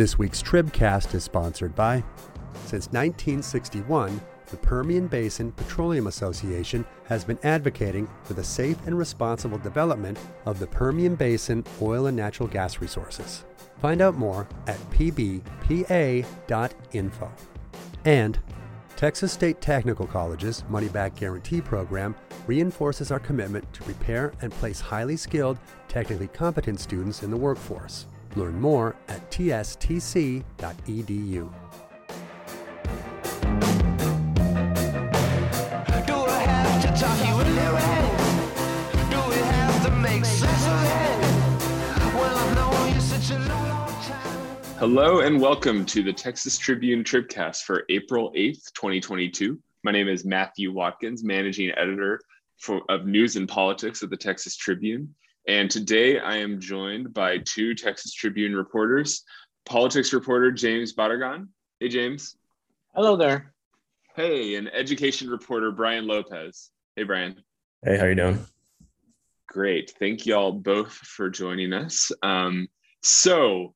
This week's Tribcast is sponsored by Since 1961, the Permian Basin Petroleum Association has been advocating for the safe and responsible development of the Permian Basin oil and natural gas resources. Find out more at pbpa.info. And Texas State Technical College's Money Back Guarantee Program reinforces our commitment to prepare and place highly skilled, technically competent students in the workforce. Learn more at tstc.edu. Do I have to talk you into it? Do we have to make sense of it? Well, I've known you such a long, long time. Hello and welcome to the Texas Tribune Tribcast for April 8th, 2022. My name is Matthew Watkins, managing editor for, of news and politics at the Texas Tribune. And today I am joined by two Texas Tribune reporters, politics reporter James Barragan. Hey, James. Hello there. Hey, and education reporter Brian Lopez. Hey, Brian. Hey, how are you doing? Great. Thank y'all both for joining us. Um, so,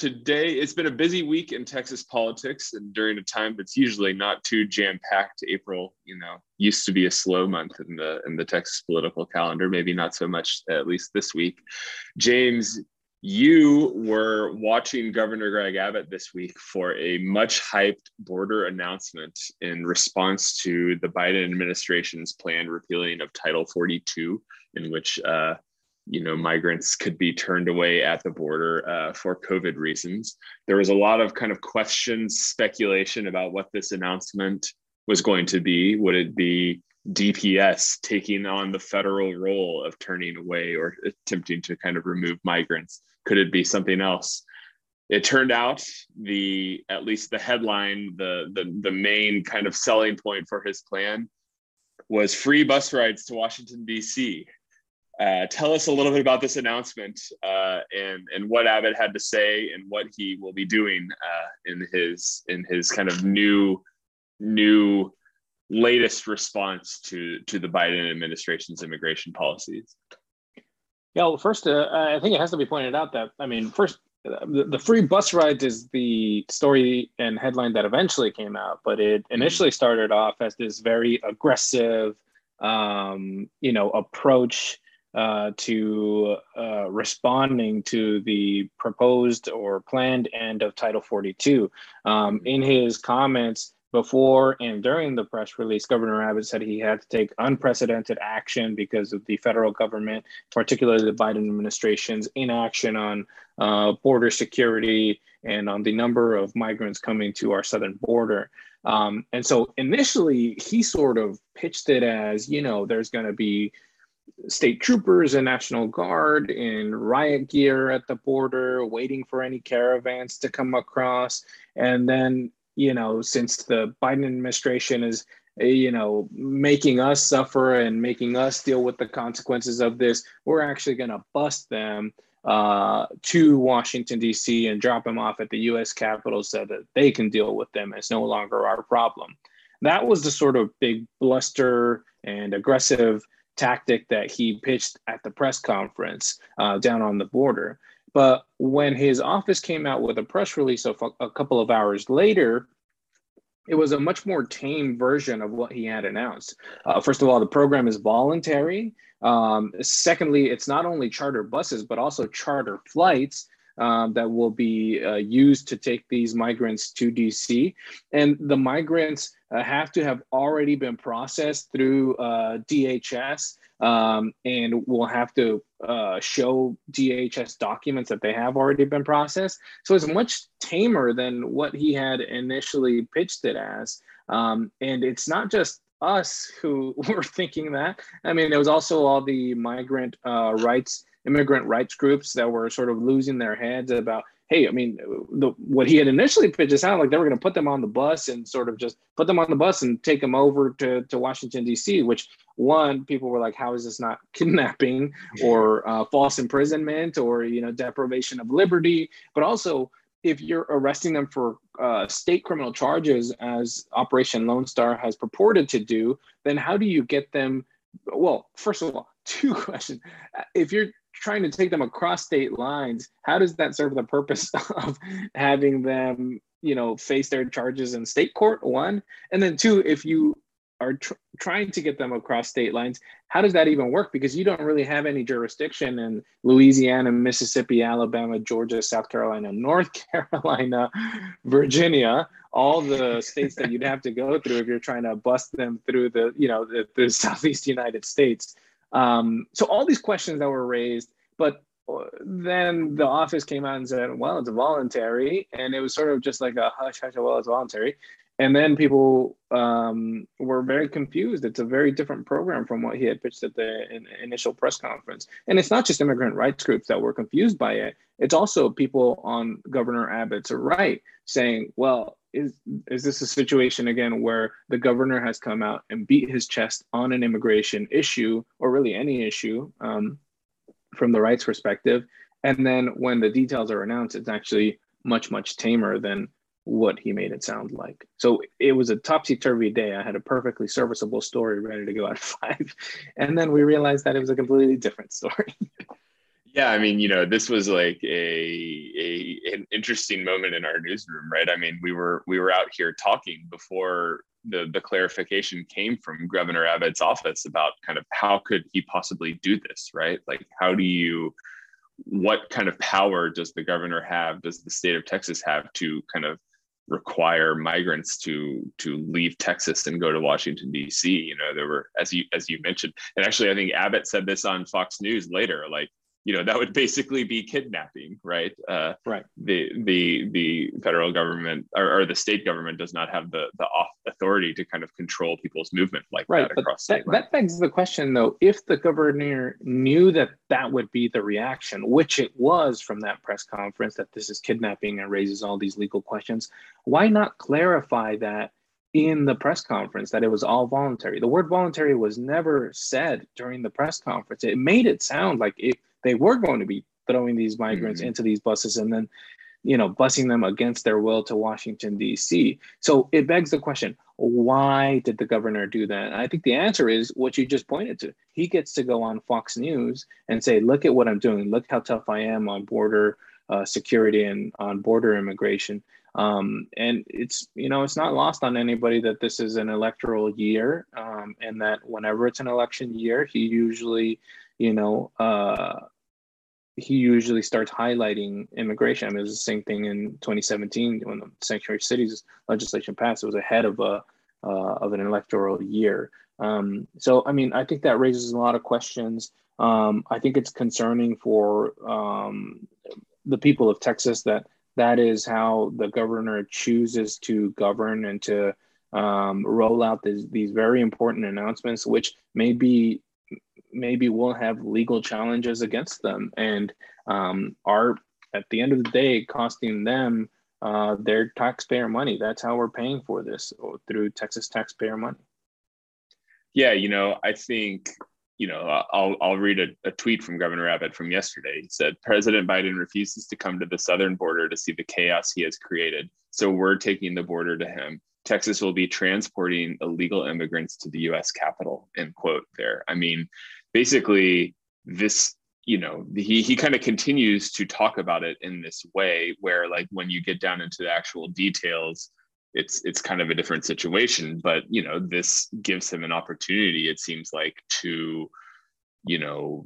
today it's been a busy week in Texas politics, and during a time that's usually not too jam-packed. April, you know, used to be a slow month in the in the Texas political calendar. Maybe not so much, at least this week. James, you were watching Governor Greg Abbott this week for a much hyped border announcement in response to the Biden administration's planned repealing of Title 42, in which uh, you know migrants could be turned away at the border uh, for COVID reasons. There was a lot of kind of questions, speculation about what this announcement was going to be. Would it be DPS taking on the federal role of turning away or attempting to kind of remove migrants? Could it be something else? It turned out the at least the headline, the the the main kind of selling point for his plan was free bus rides to Washington D.C. Uh, tell us a little bit about this announcement uh, and and what Abbott had to say and what he will be doing uh, in his in his kind of new new latest response to to the Biden administration's immigration policies. Yeah, well, first, uh, I think it has to be pointed out that, I mean, first, the, the free bus rides is the story and headline that eventually came out, but it initially started off as this very aggressive, um, you know, approach uh, to uh, responding to the proposed or planned end of Title 42. Um, in his comments, before and during the press release, Governor Abbott said he had to take unprecedented action because of the federal government, particularly the Biden administration's inaction on uh, border security and on the number of migrants coming to our southern border. Um, and so initially, he sort of pitched it as, you know, there's going to be state troopers and National Guard in riot gear at the border, waiting for any caravans to come across. And then you know, since the Biden administration is, eh, you know, making us suffer and making us deal with the consequences of this, we're actually going to bust them uh, to Washington, D.C., and drop them off at the U.S. Capitol so that they can deal with them. It's no longer our problem. That was the sort of big bluster and aggressive tactic that he pitched at the press conference uh, down on the border. But when his office came out with a press release a, a couple of hours later, it was a much more tame version of what he had announced. Uh, first of all, the program is voluntary. Um, secondly, it's not only charter buses, but also charter flights um, that will be uh, used to take these migrants to DC. And the migrants uh, have to have already been processed through uh, DHS um, and will have to uh, show DHS documents that they have already been processed. So it's much tamer than what he had initially pitched it as. Um, and it's not just us who were thinking that. I mean, there was also all the migrant uh, rights, immigrant rights groups that were sort of losing their heads about hey, I mean, the, what he had initially pitched, it sounded like they were going to put them on the bus and sort of just put them on the bus and take them over to, to Washington, D.C., which one, people were like, how is this not kidnapping or uh, false imprisonment or, you know, deprivation of liberty? But also, if you're arresting them for uh, state criminal charges, as Operation Lone Star has purported to do, then how do you get them? Well, first of all, two questions. If you're trying to take them across state lines, how does that serve the purpose of having them, you know, face their charges in state court? One, and then two, if you are tr- trying to get them across state lines, how does that even work? Because you don't really have any jurisdiction in Louisiana, Mississippi, Alabama, Georgia, South Carolina, North Carolina, Virginia, all the states that you'd have to go through if you're trying to bust them through the, you know, the, the Southeast United States. Um, so all these questions that were raised, but uh, then the office came out and said, well, it's voluntary. And it was sort of just like a hush, hush, well, it's voluntary. And then people um, were very confused. It's a very different program from what he had pitched at the in, initial press conference. And it's not just immigrant rights groups that were confused by it. It's also people on Governor Abbott's right saying, well, is is this a situation again where the governor has come out and beat his chest on an immigration issue or really any issue um, from the rights perspective? And then when the details are announced it's actually much much tamer than what he made it sound like. So it was a topsy-turvy day. I had a perfectly serviceable story ready to go at five. And then we realized that it was a completely different story Yeah, I mean, you know, this was like a, a an interesting moment in our newsroom, right? I mean, we were we were out here talking before the the clarification came from Governor Abbott's office about kind of how could he possibly do this, right? Like, how do you, what kind of power does the governor have? Does the state of Texas have to kind of require migrants to to leave Texas and go to Washington D.C. You know, there were as you as you mentioned, and actually, I think Abbott said this on Fox News later, like you know that would basically be kidnapping right? Uh, right. the the the federal government or, or, the state government does not have the the authority to kind of control people's movement like right, that across that, that begs the question though if the governor knew that that would be the reaction which it was from that press conference that this is kidnapping and raises all these legal questions why not clarify that in the press conference that it was all voluntary. The word voluntary was never said during the press conference. It made it sound like it they were going to be throwing these migrants mm-hmm. into these buses and then you know busing them against their will to washington d.c so it begs the question why did the governor do that and i think the answer is what you just pointed to he gets to go on fox news and say look at what i'm doing look how tough i am on border uh, security and on border immigration um, and it's you know it's not lost on anybody that this is an electoral year um, and that whenever it's an election year he usually you know, uh, he usually starts highlighting immigration. I mean, it was the same thing in 2017 when the sanctuary cities legislation passed. It was ahead of a uh, of an electoral year. Um, so, I mean, I think that raises a lot of questions. Um, I think it's concerning for um, the people of Texas that that is how the governor chooses to govern and to um, roll out these, these very important announcements, which may be maybe we'll have legal challenges against them and um, are at the end of the day costing them uh, their taxpayer money. That's how we're paying for this through Texas taxpayer money. Yeah, you know, I think you know, I'll I'll read a, a, tweet from Governor Abbott from yesterday. He said, President Biden refuses to come to the southern border to see the chaos he has created. So we're taking the border to him. Texas will be transporting illegal immigrants to the US Capitol, end quote there. I mean, basically this you know he he kind of continues to talk about it in this way where like when you get down into the actual details it's it's kind of a different situation but you know this gives him an opportunity it seems like to you know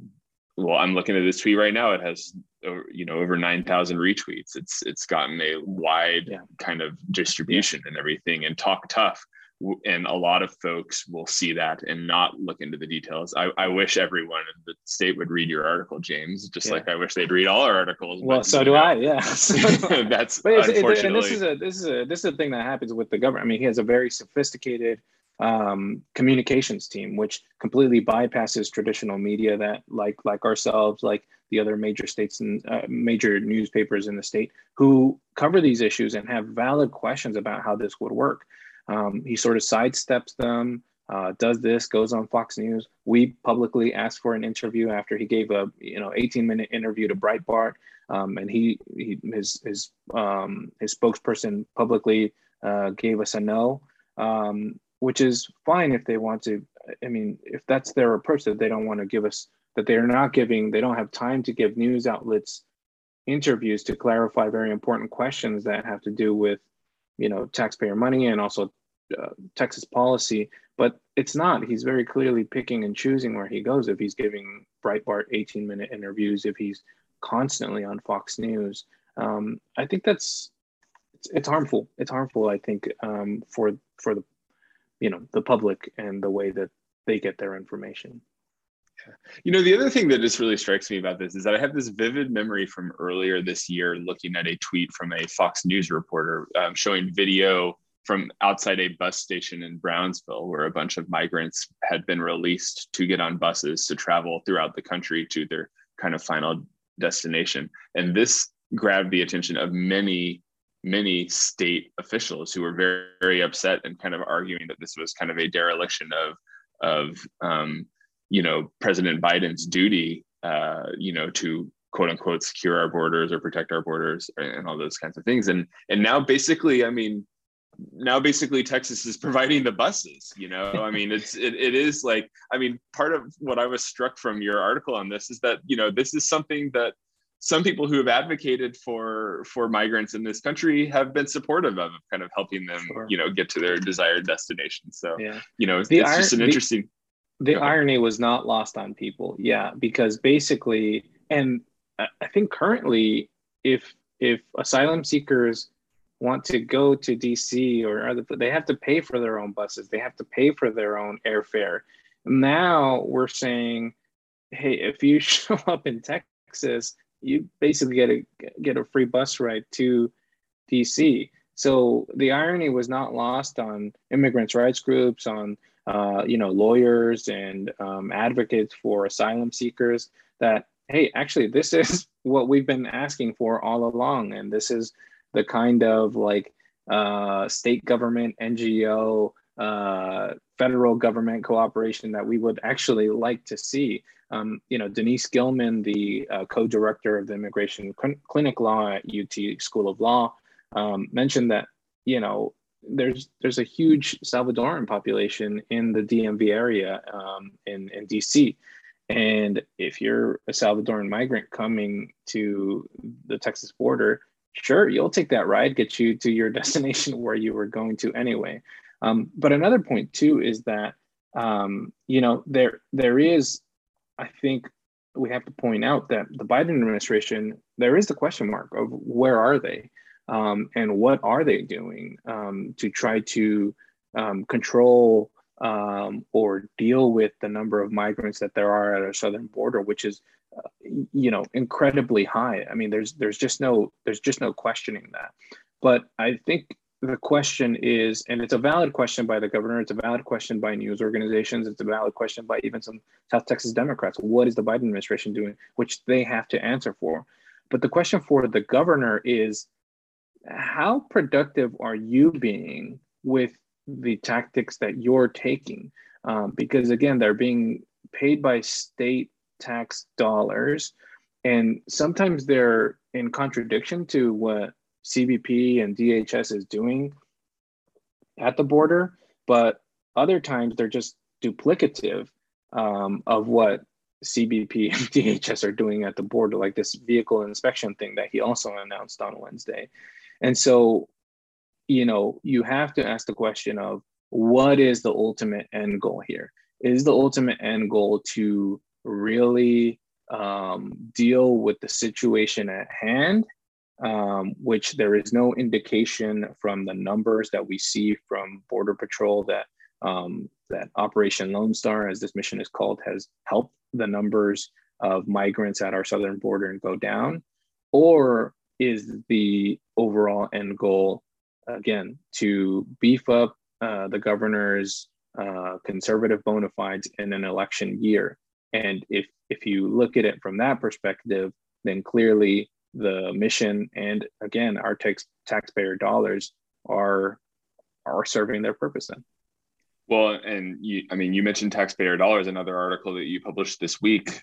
well i'm looking at this tweet right now it has uh, you know over 9000 retweets it's it's gotten a wide yeah. kind of distribution yeah. and everything and talk tough and a lot of folks will see that and not look into the details. I, I wish everyone in the state would read your article, James. Just yeah. like I wish they'd read all our articles. Well, so do I. Yeah, that's but unfortunately. and this is a this is a this is a thing that happens with the government. I mean, he has a very sophisticated um, communications team, which completely bypasses traditional media that like like ourselves, like the other major states and uh, major newspapers in the state who cover these issues and have valid questions about how this would work. Um, he sort of sidesteps them, uh, does this, goes on Fox News. We publicly asked for an interview after he gave a you know 18 minute interview to Breitbart, um, and he, he his his um, his spokesperson publicly uh, gave us a no, um, which is fine if they want to. I mean, if that's their approach that they don't want to give us that they're not giving, they don't have time to give news outlets interviews to clarify very important questions that have to do with, you know, taxpayer money and also uh, Texas policy. But it's not. He's very clearly picking and choosing where he goes. If he's giving Breitbart 18 minute interviews, if he's constantly on Fox News, um, I think that's it's, it's, harmful. It's harmful. I think um, for for the you know the public and the way that they get their information. You know, the other thing that just really strikes me about this is that I have this vivid memory from earlier this year looking at a tweet from a Fox News reporter um, showing video from outside a bus station in Brownsville where a bunch of migrants had been released to get on buses to travel throughout the country to their kind of final destination. And this grabbed the attention of many many state officials who were very, very upset and kind of arguing that this was kind of a dereliction of of um, you know President Biden's duty, uh, you know, to quote unquote secure our borders or protect our borders and all those kinds of things. And and now basically, I mean, now basically Texas is providing the buses. You know, I mean, it's it, it is like I mean, part of what I was struck from your article on this is that you know this is something that some people who have advocated for for migrants in this country have been supportive of kind of helping them sure. you know get to their desired destination so yeah. you know the it's just an interesting the irony was not lost on people. Yeah because basically and i think currently if if asylum seekers want to go to dc or other they have to pay for their own buses. They have to pay for their own airfare. Now we're saying hey if you show up in texas you basically get a get a free bus ride to dc so the irony was not lost on immigrants rights groups on uh, you know, lawyers and um, advocates for asylum seekers that, hey, actually, this is what we've been asking for all along. And this is the kind of like uh, state government, NGO, uh, federal government cooperation that we would actually like to see. Um, you know, Denise Gilman, the uh, co-director of the Immigration Clinic Law at UT School of Law, um, mentioned that, you know, there's there's a huge Salvadoran population in the DMV area um, in in DC, and if you're a Salvadoran migrant coming to the Texas border, sure you'll take that ride, get you to your destination where you were going to anyway. Um, but another point too is that um, you know there there is, I think we have to point out that the Biden administration there is the question mark of where are they um, and what are they doing um, to try to um, control um, or deal with the number of migrants that there are at our southern border, which is, uh, you know, incredibly high. I mean, there's there's just no there's just no questioning that. But I think the question is, and it's a valid question by the governor, it's a valid question by news organizations, it's a valid question by even some South Texas Democrats. What is the Biden administration doing, which they have to answer for? But the question for the governor is how productive are you being with the tactics that you're taking? Um, because again, they're being paid by state tax dollars, and sometimes they're in contradiction to what CBP and DHS is doing at the border, but other times they're just duplicative um, of what CBP and DHS are doing at the border, like this vehicle inspection thing that he also announced on Wednesday. And so, you know, you have to ask the question of what is the ultimate end goal here? Is the ultimate end goal to really um, deal with the situation at hand, um, which there is no indication from the numbers that we see from Border Patrol that um, that Operation Lone Star, as this mission is called, has helped the numbers of migrants at our southern border and go down, or is the overall end goal again to beef up uh, the governor's uh, conservative bona fides in an election year. And if if you look at it from that perspective then clearly the mission and again our tax taxpayer dollars are are serving their purpose then well and you i mean you mentioned taxpayer dollars another article that you published this week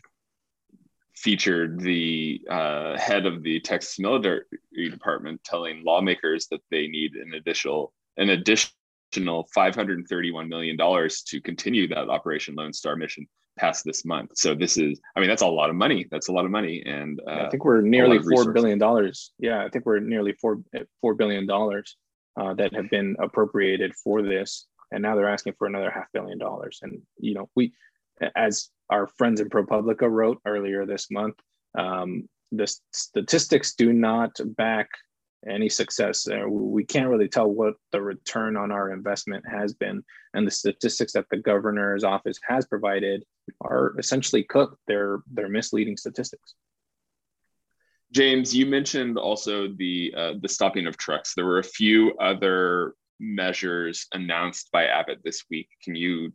featured the uh, head of the Texas military department telling lawmakers that they need an additional an additional additional $531 million to continue that Operation Lone Star mission past this month. So this is, I mean, that's a lot of money. That's a lot of money. And uh, I think we're nearly four billion dollars. Yeah, I think we're nearly four four billion dollars uh, that have been appropriated for this, and now they're asking for another half billion dollars. And you know, we, as our friends in ProPublica wrote earlier this month, um, the statistics do not back any success. Uh, we can't really tell what the return on our investment has been, and the statistics that the governor's office has provided are essentially cooked. They're they're misleading statistics. James, you mentioned also the uh, the stopping of trucks. There were a few other measures announced by Abbott this week. Can you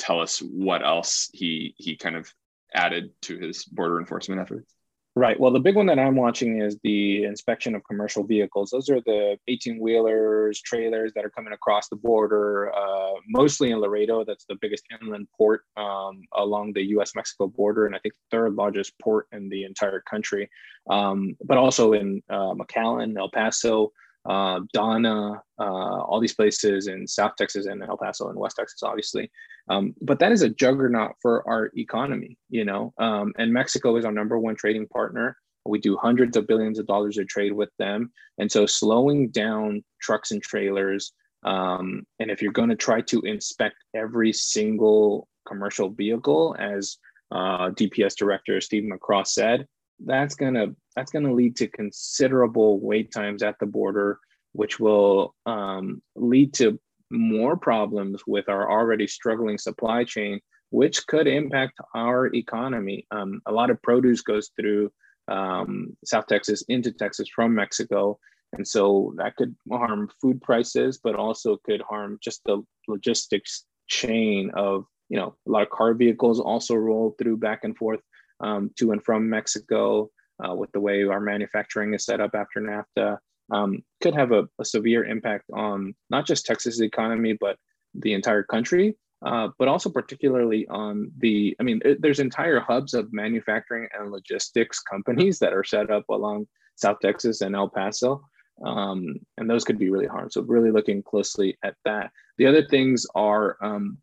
tell us what else he he kind of added to his border enforcement efforts? Right. Well, the big one that I'm watching is the inspection of commercial vehicles. Those are the 18 wheelers, trailers that are coming across the border, uh, mostly in Laredo. That's the biggest inland port um, along the US Mexico border, and I think the third largest port in the entire country. Um, but also in uh, McAllen, El Paso, uh, Donna, uh, all these places in South Texas and El Paso and West Texas, obviously. Um, but that is a juggernaut for our economy, you know. Um, and Mexico is our number one trading partner. We do hundreds of billions of dollars of trade with them, and so slowing down trucks and trailers. Um, and if you're going to try to inspect every single commercial vehicle, as uh, DPS Director Steve McCraw said, that's gonna that's gonna lead to considerable wait times at the border, which will um, lead to more problems with our already struggling supply chain, which could impact our economy. Um, a lot of produce goes through um, South Texas into Texas from Mexico. And so that could harm food prices, but also could harm just the logistics chain of, you know, a lot of car vehicles also roll through back and forth um, to and from Mexico uh, with the way our manufacturing is set up after NAFTA um, could have a, a, severe impact on not just Texas's economy, but the entire country, uh, but also particularly on the, I mean, it, there's entire hubs of manufacturing and logistics companies that are set up along South Texas and El Paso. Um, and those could be really harmed. So really looking closely at that. The other things are, um,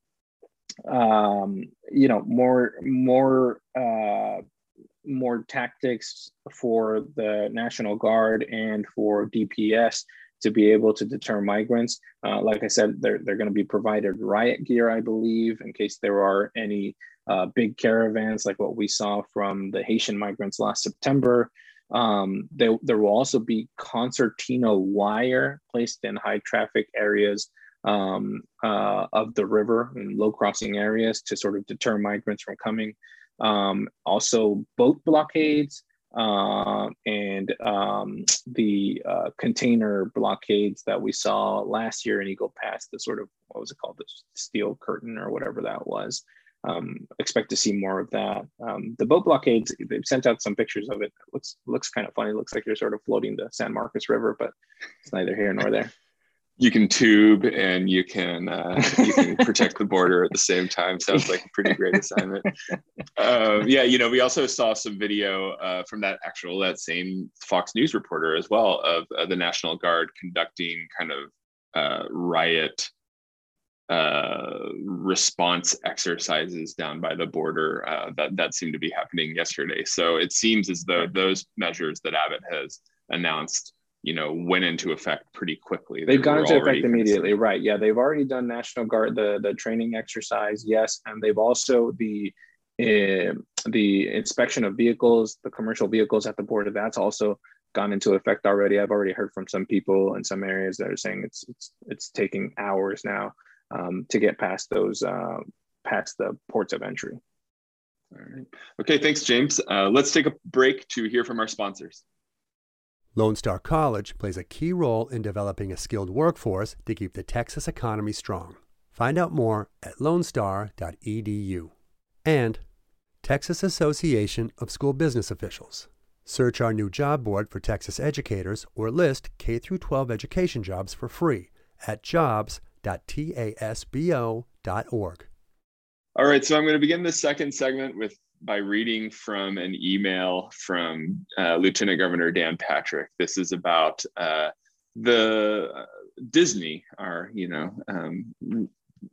um, you know, more, more, uh, more tactics for the National Guard and for DPS to be able to deter migrants. Uh, like I said, they're, they're going to be provided riot gear, I believe, in case there are any uh, big caravans like what we saw from the Haitian migrants last September. Um, they, there will also be concertina wire placed in high traffic areas um, uh, of the river and low crossing areas to sort of deter migrants from coming um, also boat blockades uh, and um, the uh, container blockades that we saw last year in Eagle Pass, the sort of, what was it called, the steel curtain or whatever that was. Um, expect to see more of that. Um, the boat blockades, they've sent out some pictures of it. it looks looks kind of funny. It looks like you're sort of floating the San Marcos River, but it's neither here nor there you can tube and you can uh, you can protect the border at the same time. Sounds like a pretty great assignment. Um, yeah, you know, we also saw some video uh, from that actual that same Fox News reporter as well of uh, the National Guard conducting kind of uh, riot uh, response exercises down by the border uh, that that seemed to be happening yesterday. So it seems as though those measures that Abbott has announced you know went into effect pretty quickly they've gone into effect immediately right yeah they've already done national guard the the training exercise yes and they've also the uh, the inspection of vehicles the commercial vehicles at the border that's also gone into effect already. I've already heard from some people in some areas that are saying it's it's it's taking hours now um, to get past those uh, past the ports of entry. All right. Okay thanks james. Uh, let's take a break to hear from our sponsors Lone Star College plays a key role in developing a skilled workforce to keep the Texas economy strong. Find out more at lonestar.edu. And Texas Association of School Business Officials. Search our new job board for Texas educators or list K 12 education jobs for free at jobs.tasbo.org. All right, so I'm going to begin this second segment with by reading from an email from uh, Lieutenant Governor Dan Patrick. This is about uh, the Disney are, you know, um,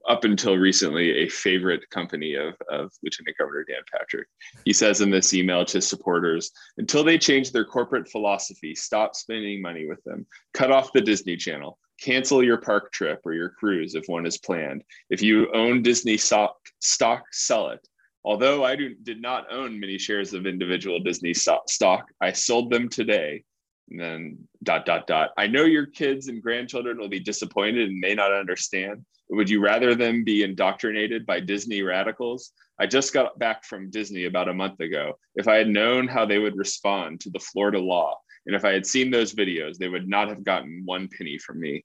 up until recently a favorite company of, of Lieutenant Governor Dan Patrick. He says in this email to supporters until they change their corporate philosophy, stop spending money with them, cut off the Disney Channel, cancel your park trip or your cruise if one is planned. If you own Disney stock, stock sell it. Although I do, did not own many shares of individual Disney stock, I sold them today. And then dot dot dot. I know your kids and grandchildren will be disappointed and may not understand. Would you rather them be indoctrinated by disney radicals? I just got back from disney about a month ago. If i had known how they would respond to the florida law and if i had seen those videos they would not have gotten one penny from me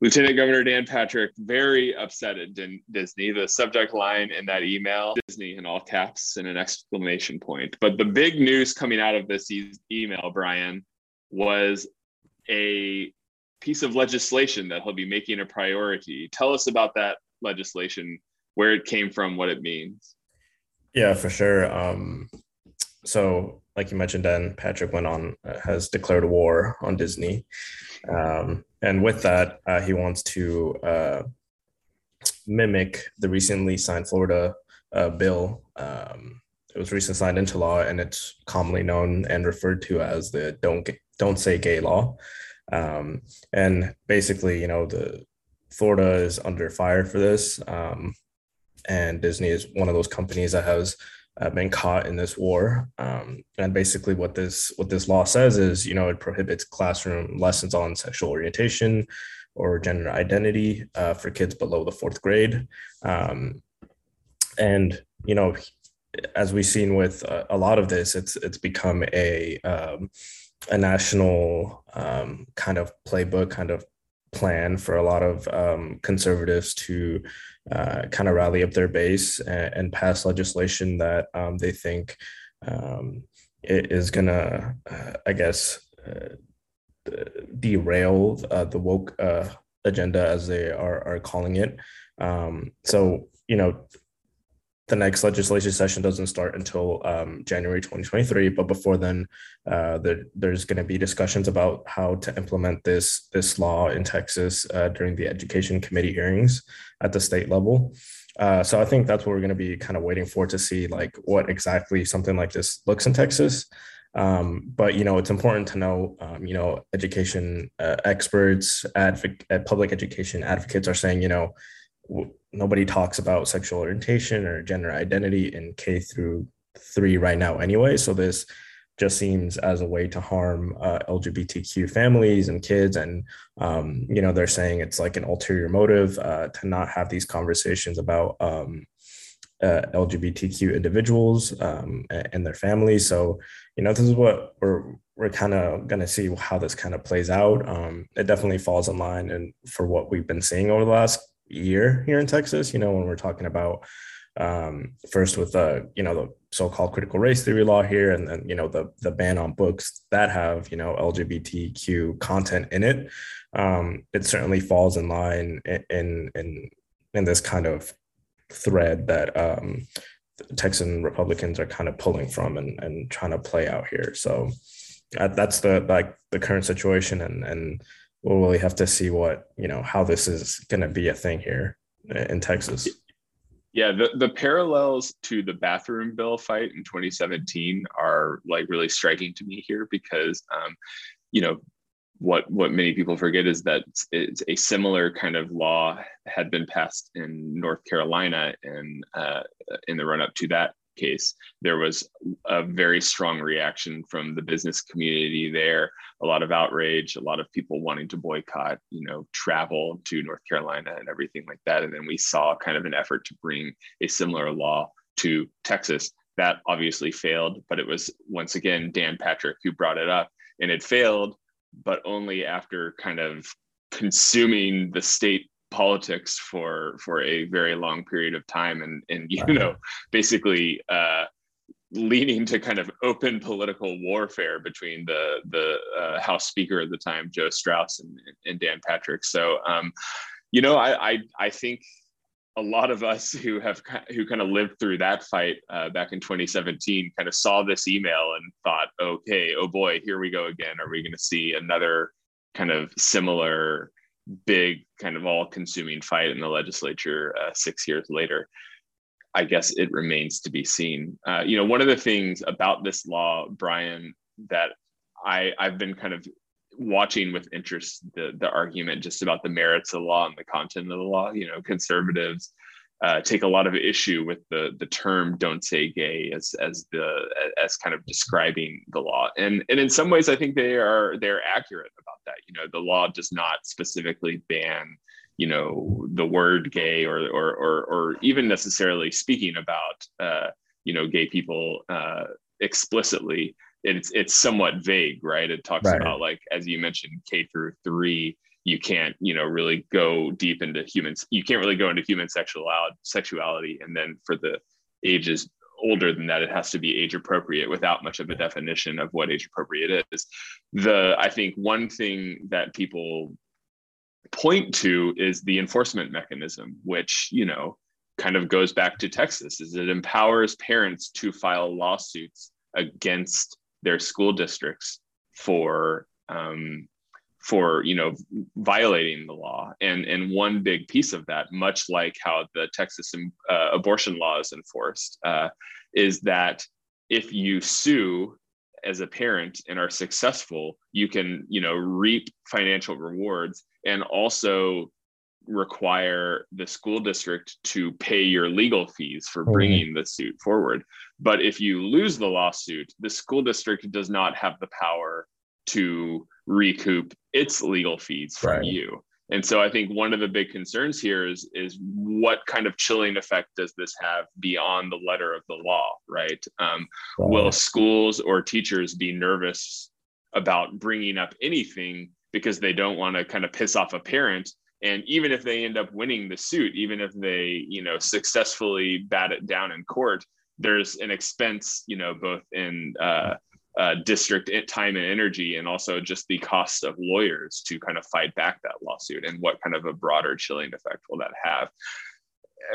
Lieutenant Governor Dan Patrick very upset at Disney. The subject line in that email, Disney in all caps and an exclamation point. But the big news coming out of this e- email, Brian, was a piece of legislation that he'll be making a priority. Tell us about that legislation, where it came from, what it means. Yeah, for sure. Um, so, like you mentioned, Dan Patrick went on uh, has declared war on Disney, um, and with that, uh, he wants to uh, mimic the recently signed Florida uh, bill um, it was recently signed into law, and it's commonly known and referred to as the "Don't Don't Say Gay" law. Um, and basically, you know, the Florida is under fire for this, um, and Disney is one of those companies that has uh, been caught in this war. Um, and basically, what this what this law says is, you know, it prohibits classroom lessons on sexual orientation or gender identity uh, for kids below the fourth grade. Um, and you know, as we've seen with a, a, lot of this, it's it's become a um, a national um, kind of playbook, kind of plan for a lot of um, conservatives to uh, kind of rally up their base and, and pass legislation that um, they think um, is gonna, uh, I guess, uh, derail uh, the woke uh, agenda as they are are calling it. Um, so you know the next legislation session doesn't start until um, January 2023. But before then, uh, there, there's going to be discussions about how to implement this this law in Texas uh, during the Education Committee hearings at the state level. Uh, so I think that's what we're going to be kind of waiting for to see like what exactly something like this looks in Texas. Um, but you know, it's important to know, um, you know, education uh, experts, advocate, uh, public education advocates are saying, you know, nobody talks about sexual orientation or gender identity in K through three right now anyway. So this just seems as a way to harm uh, LGBTQ families and kids. And, um, you know, they're saying it's like an ulterior motive uh, to not have these conversations about um, uh, LGBTQ individuals um, and their families. So, you know, this is what we're, we're kind of going to see how this kind of plays out. Um, it definitely falls in line and for what we've been seeing over the last year here in Texas. You know, when we're talking about um, first with the you know the so-called critical race theory law here, and then you know the the ban on books that have you know LGBTQ content in it. Um, it certainly falls in line in in in this kind of thread that um, Texan Republicans are kind of pulling from and, and trying to play out here. So uh, that's the like the current situation, and and we'll really have to see what you know how this is going to be a thing here in Texas. Yeah, the, the parallels to the bathroom bill fight in 2017 are like really striking to me here because, um, you know, what what many people forget is that it's a similar kind of law had been passed in North Carolina in uh, in the run up to that case, there was a very strong reaction from the business community there, a lot of outrage, a lot of people wanting to boycott, you know, travel to North Carolina and everything like that. And then we saw kind of an effort to bring a similar law to Texas. That obviously failed, but it was once again Dan Patrick who brought it up, and it failed, but only after kind of consuming the state politics for for a very long period of time and and you know basically uh leading to kind of open political warfare between the the uh, House Speaker at the time, Joe Straus, and, and Dan Patrick. So, um, you know, I, I, I think a lot of us who have who kind of lived through that fight uh, back in 2017 kind of saw this email and thought, okay, oh boy, here we go again. Are we going to see another kind of similar big kind of all consuming fight in the legislature uh, six years later. I guess it remains to be seen. Uh, you know, one of the things about this law, Brian, that I, I've been kind of watching with interest the, the argument just about the merits of the law and the content of the law. You know, conservatives uh, take a lot of issue with the the term "don't say gay" as as the as kind of describing the law, and and in some ways, I think they are they're accurate about that. You know, the law does not specifically ban you know the word gay or or or, or even necessarily speaking about uh, you know gay people uh, explicitly it's it's somewhat vague right it talks right. about like as you mentioned k through three you can't you know really go deep into humans you can't really go into human sexuality sexuality. And then for the ages older than that it has to be age appropriate without much of a definition of what age appropriate is. The i think one thing that people point to is the enforcement mechanism which you know kind of goes back to texas is it empowers parents to file lawsuits against their school districts for um, for you know violating the law. And and one big piece of that much like how the texas uh, abortion law is enforced uh, is that if you sue as a parent and are successful you can you know reap financial rewards and also require the school district to pay your legal fees for bringing the suit forward. But if you lose the lawsuit the school district does not have the power to recoup its legal fees from right. you. And so I think one of the big concerns here is is what kind of chilling effect does this have beyond the letter of the law, right? Um, right. Will schools or teachers be nervous about bringing up anything because they don't want to kind of piss off a parent? And even if they end up winning the suit, even if they you know successfully bat it down in court, there's an expense, you know, both in uh, uh, district time and energy, and also just the cost of lawyers to kind of fight back that lawsuit, and what kind of a broader chilling effect will that have?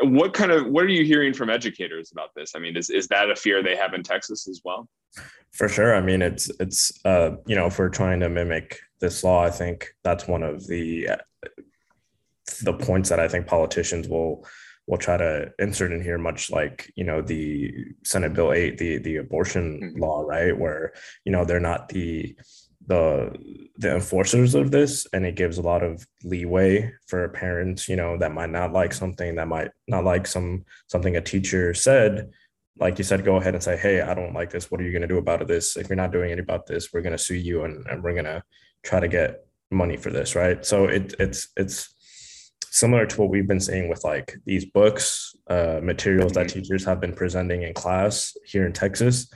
What kind of what are you hearing from educators about this? I mean, is is that a fear they have in Texas as well? For sure. I mean, it's it's uh, you know, if we're trying to mimic this law, I think that's one of the uh, the points that I think politicians will we'll try to insert in here much like you know the senate bill 8 the the abortion mm-hmm. law right? Where you know they're not the the the enforcers of this and it gives a lot of leeway for parents you know that might not like something that might not like some something a teacher said. Like you said go ahead and say hey i don't like this. What are you going to do about this? If you're not doing anything about this we're going to sue you and, and we're going to try to get money for this right? So it it's it's similar to what we've been seeing with like these books, uh, materials that mm-hmm. teachers have been presenting in class here in Texas.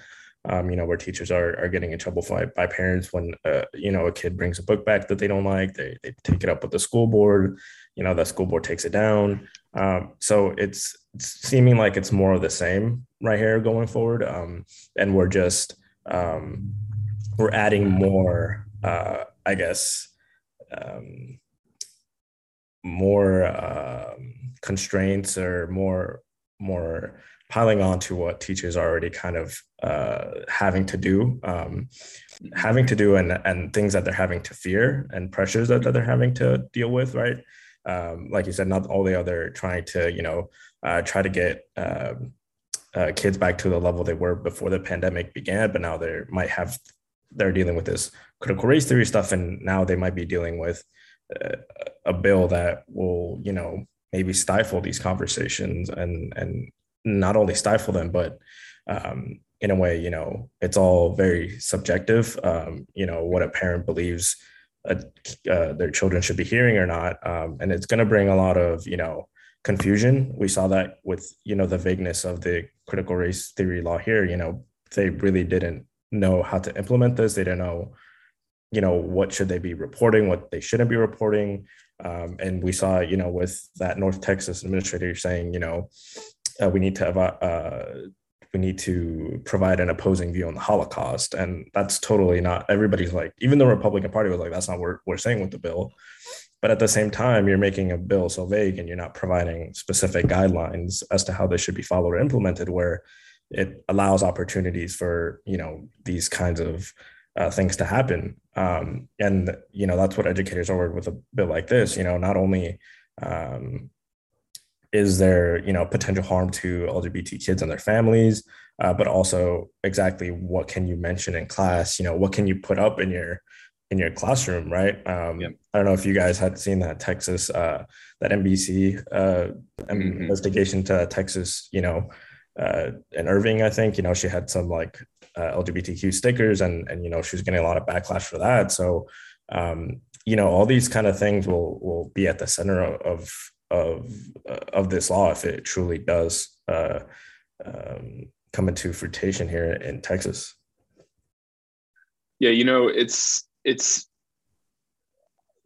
Um, you know, where teachers are are getting in trouble by, by parents when uh, you know a kid brings a book back that they don't like, they they take it up with the school board. You know, the school board takes it down. Um, so it's, it's seeming like it's more of the same right here going forward, um, and we're just um, we're adding more, uh, I guess, um, more um, constraints or more more piling on to what teachers are already kind of uh, having to do um, having to do and and things that they're having to fear and pressures that, that they're having to deal with right? Um, like you said not all the other trying to you know uh, try to get um, uh, kids back to the level they were before the pandemic began but now they might have they're dealing with this critical race theory stuff and now they might be dealing with a bill that will, you know, maybe stifle these conversations and and not only stifle them, but um, in a way, you know, it's all very subjective. Um, you know, what a parent believes uh, uh, their children should be hearing or not, um, and it's going to bring a lot of, you know, confusion. We saw that with, you know, the vagueness of the critical race theory law here. You know, they really didn't know how to implement this. They didn't know you know what should they be reporting what they shouldn't be reporting. Um, and we saw you know with that north texas administrator saying you know uh, we need to uh, we need to provide an opposing view on the holocaust. And that's totally not everybody's like even the republican party was like that's not what we're saying with the bill. But at the same time you're making a bill so vague and you're not providing specific guidelines as to how this should be followed or implemented where it allows opportunities for you know these kinds of uh, things to happen. Um, and you know that's what educators are with a bill like this. You know, not only um, is there you know potential harm to LGBT kids and their families, uh, but also exactly what can you mention in class? You know, what can you put up in your in your classroom, right? Um, yep. I don't know if you guys had seen that Texas, uh, that NBC uh, mm-hmm. investigation to Texas, you know, uh, in Irving, I think, you know, she had some like uh, LGBTQ stickers and, and, you know, she was getting a lot of backlash for that. So, um, you know, all these kind of things will, will be at the center of, of, uh, of this law if it truly does uh, um, come into fruition here in Texas. Yeah, you know, it's it's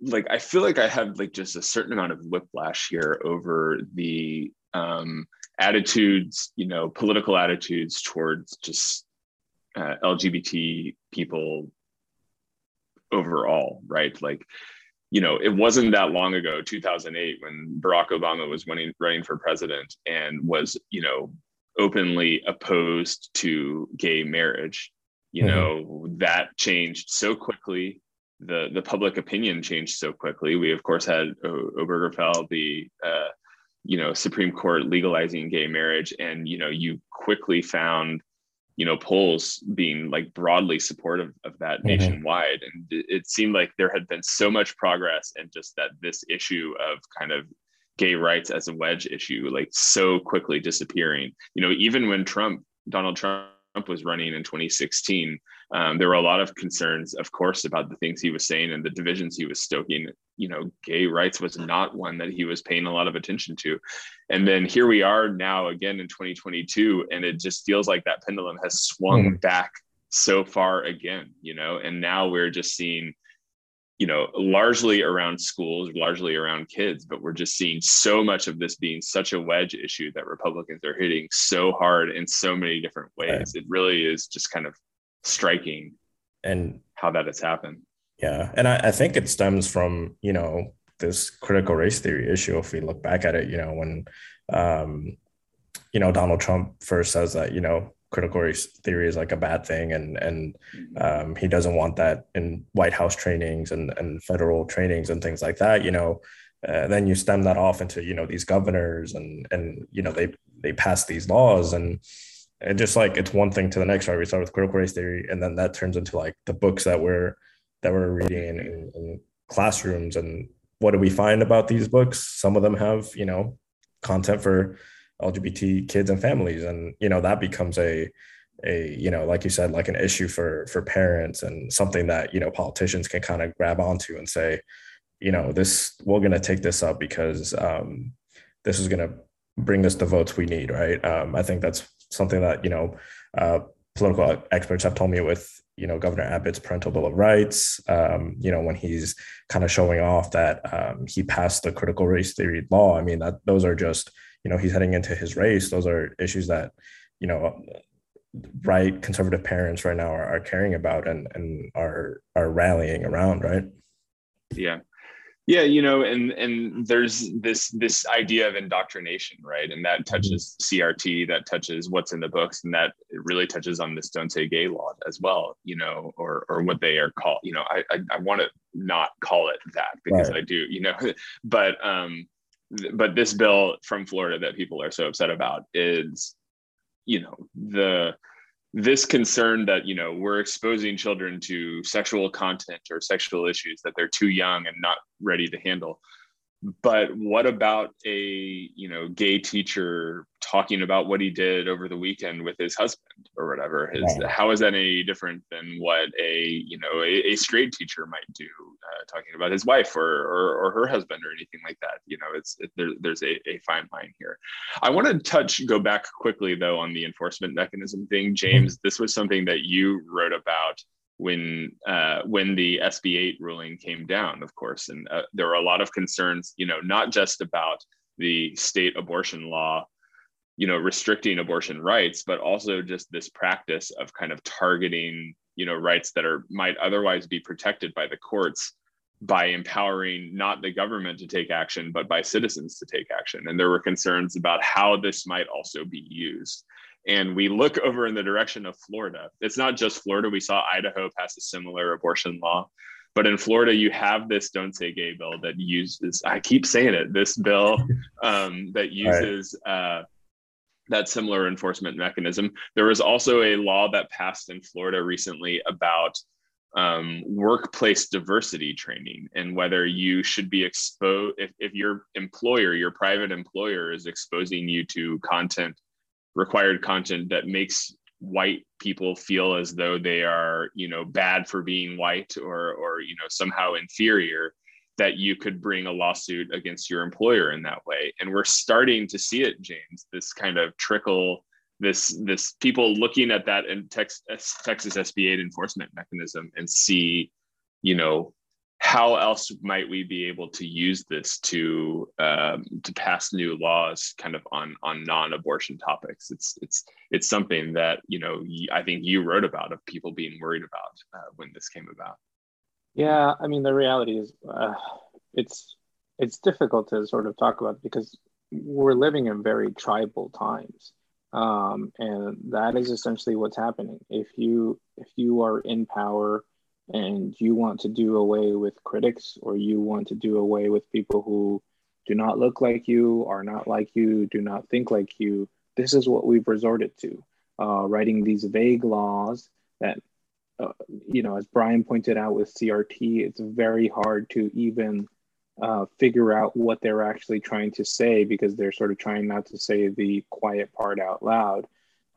like I feel like I have like just a certain amount of whiplash here over the um, attitudes, you know, political attitudes towards just uh, LGBT people overall, right? Like, you know, it wasn't that long ago, 2008, when Barack Obama was running running for president and was, you know, openly opposed to gay marriage. You mm-hmm. know, that changed so quickly the the public opinion changed so quickly. We of course had o- Obergefell, the uh, you know Supreme Court legalizing gay marriage, and you know you quickly found you know polls being like broadly supportive of that mm-hmm. nationwide, and it, it seemed like there had been so much progress, and just that this issue of kind of gay rights as a wedge issue like so quickly disappearing. You know, even when Trump Donald Trump was running in 2016, um, there were a lot of concerns, of course, about the things he was saying and the divisions he was stoking. You know, gay rights was not one that he was paying a lot of attention to. And then here we are now again in 2022, and it just feels like that pendulum has swung mm. back so far again, you know, and now we're just seeing you know, largely around schools, largely around kids, but we're just seeing so much of this being such a wedge issue that Republicans are hitting so hard in so many different ways. Right. It really is just kind of striking and how that has happened. Yeah. And I, I think it stems from, you know, this critical race theory issue. If we look back at it, you know, when, um, you know, Donald Trump first says that, you know, critical race theory is like a bad thing and and mm-hmm. um, he doesn't want that in white house trainings and, and federal trainings and things like that you know uh, then you stem that off into you know these governors and and you know they they pass these laws and it just like it's one thing to the next right we start with critical race theory and then that turns into like the books that we're that we're reading in, in, in classrooms and what do we find about these books some of them have you know content for LGBT kids and families, and you know that becomes a a you know like you said like an issue for for parents and something that you know politicians can kind of grab onto and say you know this we're going to take this up because um, this is going to bring us the votes we need right? Um, i think that's something that you know uh, political experts have told me with you know governor abbott's parental bill of rights um, you know when he's kind of showing off that um, he passed the critical race theory law. I mean that those are just you know he's heading into his race those are issues that you know right conservative parents right now are, are caring about and and are are rallying around right? Yeah. Yeah you know and and there's this this idea of indoctrination right? And that touches crt that touches what's in the books and that really touches on this don't say gay law as well you know or or what they are called you know i i, I want to not call it that because right. i do you know but um but this bill from Florida that people are so upset about is, you know, the this concern that you know we're exposing children to sexual content or sexual issues that they're too young and not ready to handle. But what about a you know gay teacher talking about what he did over the weekend with his husband or whatever? His right. how is that any different than what a you know a, a straight teacher might do talking about his wife or, or, or her husband or anything like that you know it's it, there, there's a, a fine line here i want to touch go back quickly though on the enforcement mechanism thing james mm-hmm. this was something that you wrote about when uh, when the SB 8 ruling came down, of course, and uh, there were a lot of concerns, you know, not just about the state abortion law, you know, restricting abortion rights, but also just this practice of kind of targeting, you know, rights that are might otherwise be protected by the courts by empowering not the government to take action, but by citizens to take action. And there were concerns about how this might also be used. and we look over in the direction of Florida. It's not just Florida. We saw Idaho pass a similar abortion law. But in Florida, you have this "Don't Say Gay" bill that uses. I keep saying it. This bill um, that uses uh, that similar enforcement mechanism. There was also a law that passed in Florida recently about um, workplace diversity training and whether you should be exposed if, if your employer your private employer is exposing you to content required content that makes white people feel as though they are you know bad for being white or or you know somehow inferior that you could bring a lawsuit against your employer in that way. And we're starting to see it james this kind of trickle this this people looking at that tex, texas sb 8 enforcement mechanism and see you know how else might we be able to use this to um, to pass new laws kind of on on non-abortion topics? It's it's it's something that you know i think you wrote about of people being worried about uh, when this came about. Yeah, I mean the reality is, uh, it's it's difficult to sort of talk about because we're living in very tribal times, um, and that is essentially what's happening. If you if you are in power and you want to do away with critics, or you want to do away with people who do not look like you, are not like you, do not think like you, this is what we've resorted to, uh, writing these vague laws that uh, you know, as Brian pointed out with CRT, it's very hard to even uh, figure out what they're actually trying to say because they're sort of trying not to say the quiet part out loud.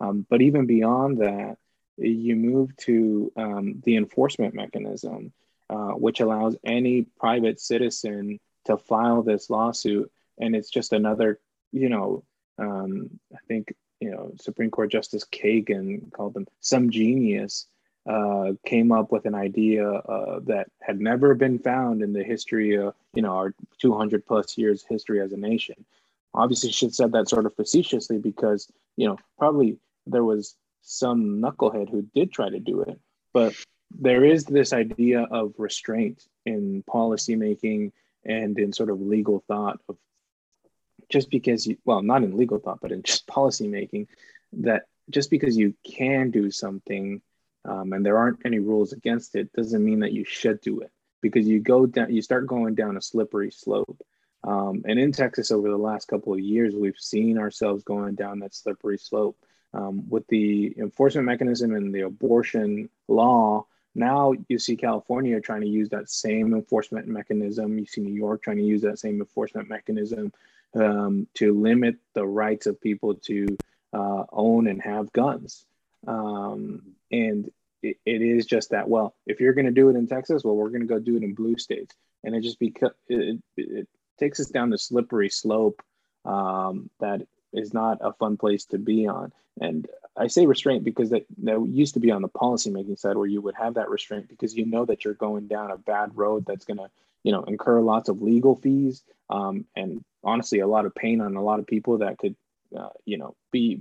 Um, but even beyond that, you move to um, the enforcement mechanism, uh, which allows any private citizen to file this lawsuit. And it's just another, you know, um, I think, you know, Supreme Court Justice Kagan called them some genius uh, came up with an idea uh, that had never been found in the history of, you know, our 200 plus years history as a nation. Obviously, she said that sort of facetiously because, you know, probably there was some knucklehead who did try to do it. But there is this idea of restraint in policymaking and in sort of legal thought of just because you, well, not in legal thought, but in just policymaking, that just because you can do something um, and there aren't any rules against it doesn't mean that you should do it because you go down you start going down a slippery slope. Um, and in texas over the last couple of years we've seen ourselves going down that slippery slope. Um, with the enforcement mechanism and the abortion law now you see california trying to use that same enforcement mechanism. You see new york trying to use that same enforcement mechanism um, to limit the rights of people to uh, own and have guns um, and it, it is just that, well, if you're going to do it in Texas, well, we're going to go do it in blue states. And it just because it, it, takes us down the slippery slope um, that is not a fun place to be on. And I say restraint because that, that used to be on the policymaking side where you would have that restraint because you know that you're going down a bad road that's going to, you know, incur lots of legal fees um, and honestly a lot of pain on a lot of people that could, uh, you know, be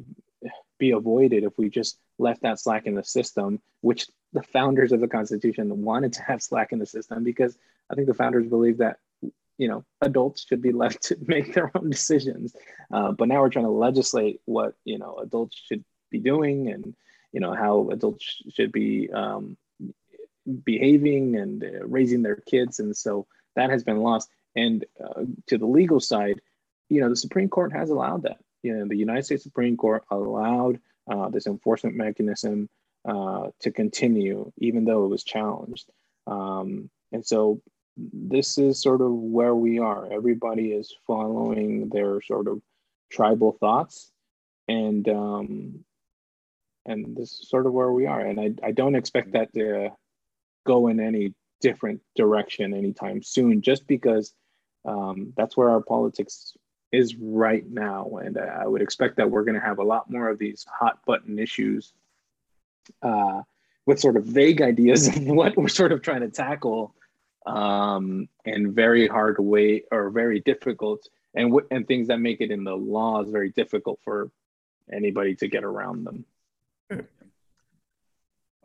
be avoided if we just left that slack in the system, which the founders of the Constitution wanted to have slack in the system because I think the founders believe that you know adults should be left to make their own decisions. Uh, but now we're trying to legislate what you know adults should be doing and you know how adults should be um, behaving and uh, raising their kids, and so that has been lost. And uh, to the legal side, you know the Supreme Court has allowed that you know, the United States Supreme Court allowed uh, this enforcement mechanism uh, to continue, even though it was challenged. Um, and so this is sort of where we are. Everybody is following their sort of tribal thoughts, and um, and this is sort of where we are. And I, I don't expect that to go in any different direction anytime soon, just because um, that's where our politics is right now. And I would expect that we're going to have a lot more of these hot button issues uh, with sort of vague ideas of what we're sort of trying to tackle um, and very hard way or very difficult and, w- and things that make it in the laws very difficult for anybody to get around them.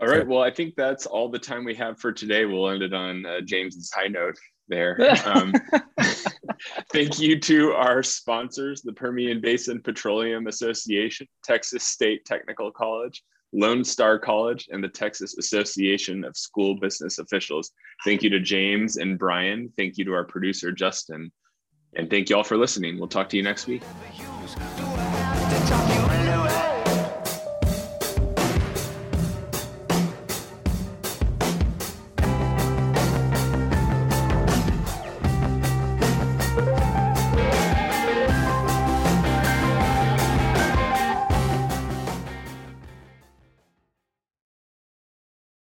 All right. Well, I think that's all the time we have for today. We'll end it on uh, James's high note there. Um, Thank you to our sponsors, the Permian Basin Petroleum Association, Texas State Technical College, Lone Star College, and the Texas Association of School Business Officials. Thank you to James and Brian. Thank you to our producer, Justin. And thank you all for listening. We'll talk to you next week.